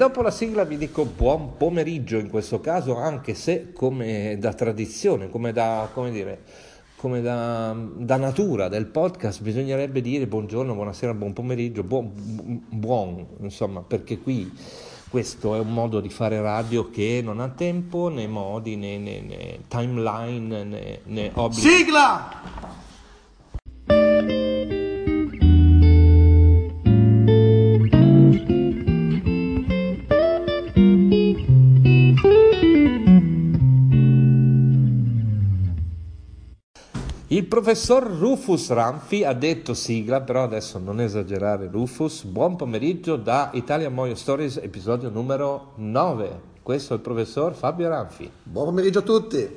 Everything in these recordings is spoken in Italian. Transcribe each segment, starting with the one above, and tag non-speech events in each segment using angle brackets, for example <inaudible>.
dopo la sigla vi dico buon pomeriggio in questo caso, anche se come da tradizione, come da, come dire, come da, da natura del podcast bisognerebbe dire buongiorno, buonasera, buon pomeriggio, buon, buon, insomma, perché qui questo è un modo di fare radio che non ha tempo né modi né, né, né timeline né, né obblighi. Sigla! Il professor Rufus Ranfi ha detto sigla, però adesso non esagerare Rufus. Buon pomeriggio da Italia Moyo Stories, episodio numero 9. Questo è il professor Fabio Ranfi. Buon pomeriggio a tutti.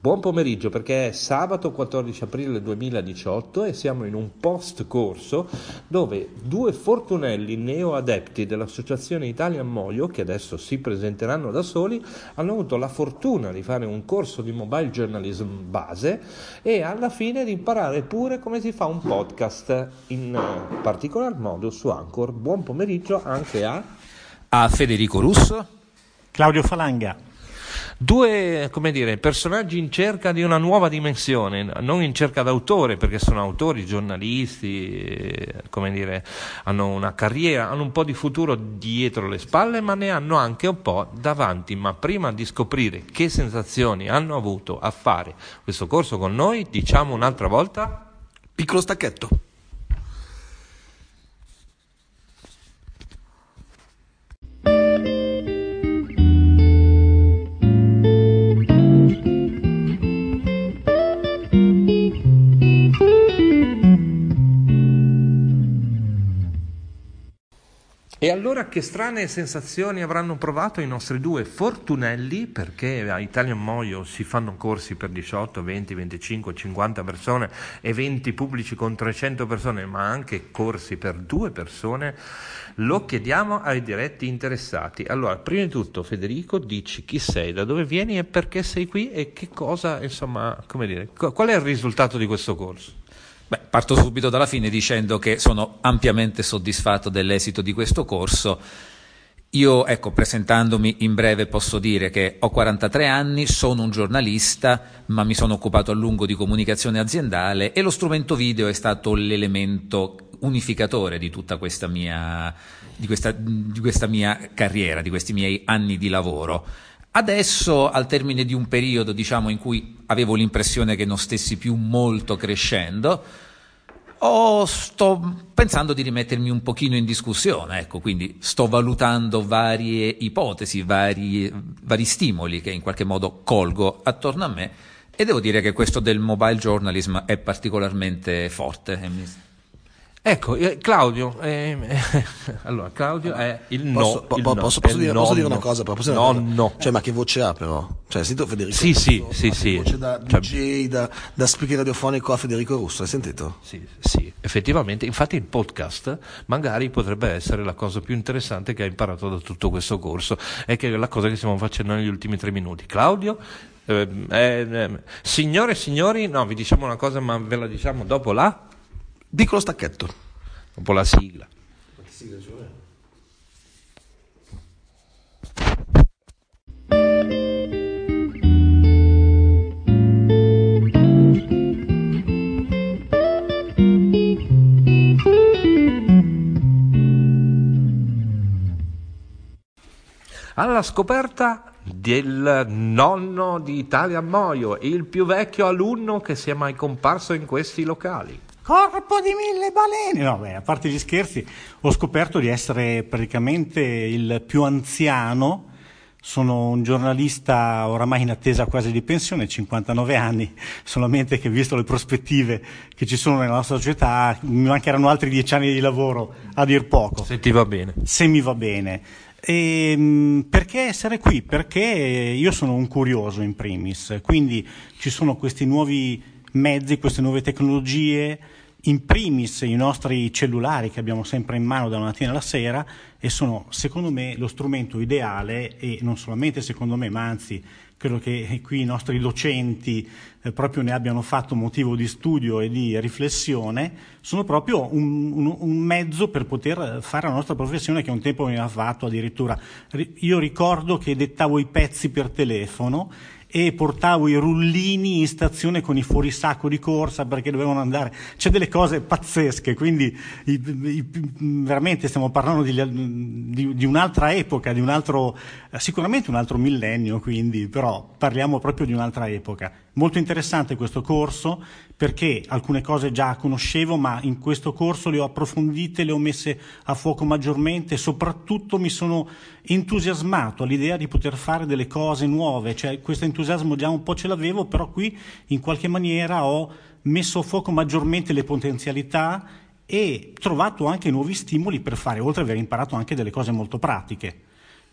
Buon pomeriggio perché è sabato 14 aprile 2018 e siamo in un post corso dove due fortunelli neoadepti dell'Associazione Italia Moio, che adesso si presenteranno da soli, hanno avuto la fortuna di fare un corso di mobile journalism base e alla fine di imparare pure come si fa un podcast, in particolar modo su Anchor. Buon pomeriggio anche a... a Federico Russo, Claudio Falanga. Due, dire, personaggi in cerca di una nuova dimensione, non in cerca d'autore, perché sono autori, giornalisti, eh, dire, hanno una carriera, hanno un po' di futuro dietro le spalle, ma ne hanno anche un po' davanti. Ma prima di scoprire che sensazioni hanno avuto a fare questo corso con noi, diciamo un'altra volta. Piccolo stacchetto. E allora che strane sensazioni avranno provato i nostri due fortunelli, perché a Italian Moio si fanno corsi per 18, 20, 25, 50 persone, eventi pubblici con 300 persone, ma anche corsi per due persone, lo chiediamo ai diretti interessati. Allora, prima di tutto Federico, dici chi sei, da dove vieni e perché sei qui e che cosa, insomma, come dire, qual è il risultato di questo corso? Beh, parto subito dalla fine dicendo che sono ampiamente soddisfatto dell'esito di questo corso. Io, ecco, presentandomi in breve posso dire che ho 43 anni, sono un giornalista, ma mi sono occupato a lungo di comunicazione aziendale e lo strumento video è stato l'elemento unificatore di tutta questa mia, di questa, di questa mia carriera, di questi miei anni di lavoro. Adesso, al termine di un periodo diciamo, in cui avevo l'impressione che non stessi più molto crescendo, oh, sto pensando di rimettermi un pochino in discussione, ecco, quindi sto valutando varie ipotesi, vari, vari stimoli che in qualche modo colgo attorno a me e devo dire che questo del mobile journalism è particolarmente forte. Ecco, eh, Claudio, eh, <laughs> allora Claudio è il no. Posso, po- il po- no, posso, è posso dire, posso dire una cosa? però? Posso dire una cosa? Nonno. Cioè, ma che voce ha però? Cioè, sentito Federico Sì, sì, Russo? sì, che sì. voce da Cioè- DJ, da, da speaker radiofonico a Federico Russo, hai sentito? Sì, sì, effettivamente, infatti il podcast magari potrebbe essere la cosa più interessante che hai imparato da tutto questo corso e che è la cosa che stiamo facendo negli ultimi tre minuti. Claudio, ehm, eh, signore e signori, no, vi diciamo una cosa ma ve la diciamo dopo la, Piccolo stacchetto. dopo la sigla. alla scoperta del nonno di Italia Moio, il più vecchio alunno che sia mai comparso in questi locali. Corpo di mille balene! No, beh, a parte gli scherzi, ho scoperto di essere praticamente il più anziano. Sono un giornalista oramai in attesa quasi di pensione, 59 anni, solamente che visto le prospettive che ci sono nella nostra società, mi mancheranno altri dieci anni di lavoro, a dir poco. Se ti va bene. Se mi va bene. E, mh, perché essere qui? Perché io sono un curioso in primis, quindi ci sono questi nuovi mezzi, queste nuove tecnologie, in primis i nostri cellulari che abbiamo sempre in mano dalla mattina alla sera e sono secondo me lo strumento ideale e non solamente secondo me ma anzi credo che qui i nostri docenti eh, proprio ne abbiano fatto motivo di studio e di riflessione, sono proprio un, un, un, mezzo per poter fare la nostra professione che un tempo veniva fatto addirittura. Io ricordo che dettavo i pezzi per telefono e portavo i rullini in stazione con i fuorisacco di corsa perché dovevano andare. C'è delle cose pazzesche, quindi i, i, veramente stiamo parlando di, di, di, un'altra epoca, di un altro, sicuramente un altro millennio, quindi, però parliamo proprio di un'altra epoca. Molto interessante questo corso perché alcune cose già conoscevo, ma in questo corso le ho approfondite, le ho messe a fuoco maggiormente soprattutto mi sono entusiasmato all'idea di poter fare delle cose nuove, cioè questo entusiasmo già un po' ce l'avevo, però qui in qualche maniera ho messo a fuoco maggiormente le potenzialità e trovato anche nuovi stimoli per fare, oltre ad aver imparato anche delle cose molto pratiche.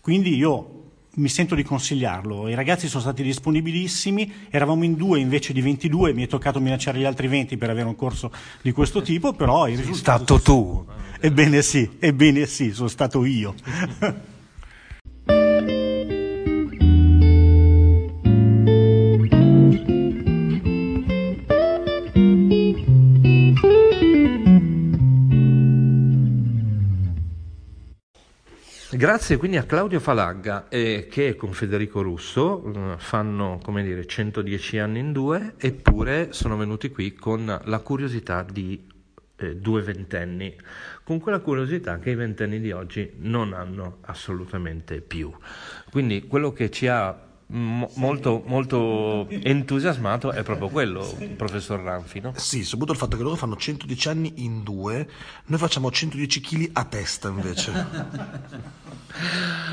Quindi io mi sento di consigliarlo. I ragazzi sono stati disponibilissimi, eravamo in due invece di 22, mi è toccato minacciare gli altri 20 per avere un corso di questo tipo, però il risultato... Sei stato tu. Ebbene sì, ebbene sì, sono stato io. <laughs> Grazie quindi a Claudio Falagga eh, che con Federico Russo eh, fanno come dire 110 anni in due eppure sono venuti qui con la curiosità di eh, due ventenni, con quella curiosità che i ventenni di oggi non hanno assolutamente più. Quindi quello che ci ha molto, molto entusiasmato è proprio quello, professor Ranfi, no? Sì, soprattutto il fatto che loro fanno 110 anni in due, noi facciamo 110 kg a testa invece. <laughs>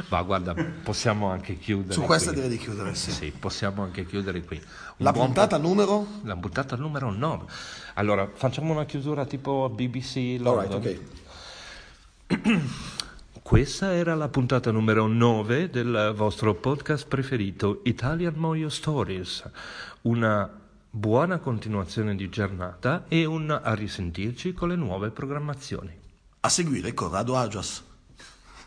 Ma guarda, possiamo anche chiudere. Su questa qui. direi di chiudere, sì. Sì, possiamo anche chiudere qui. Un la puntata po- numero? La puntata numero 9. Allora, facciamo una chiusura tipo BBC London. Alright, ok. <clears throat> Questa era la puntata numero 9 del vostro podcast preferito, Italian Moyo Stories. Una buona continuazione di giornata e un a risentirci con le nuove programmazioni. A seguire Corrado Agias.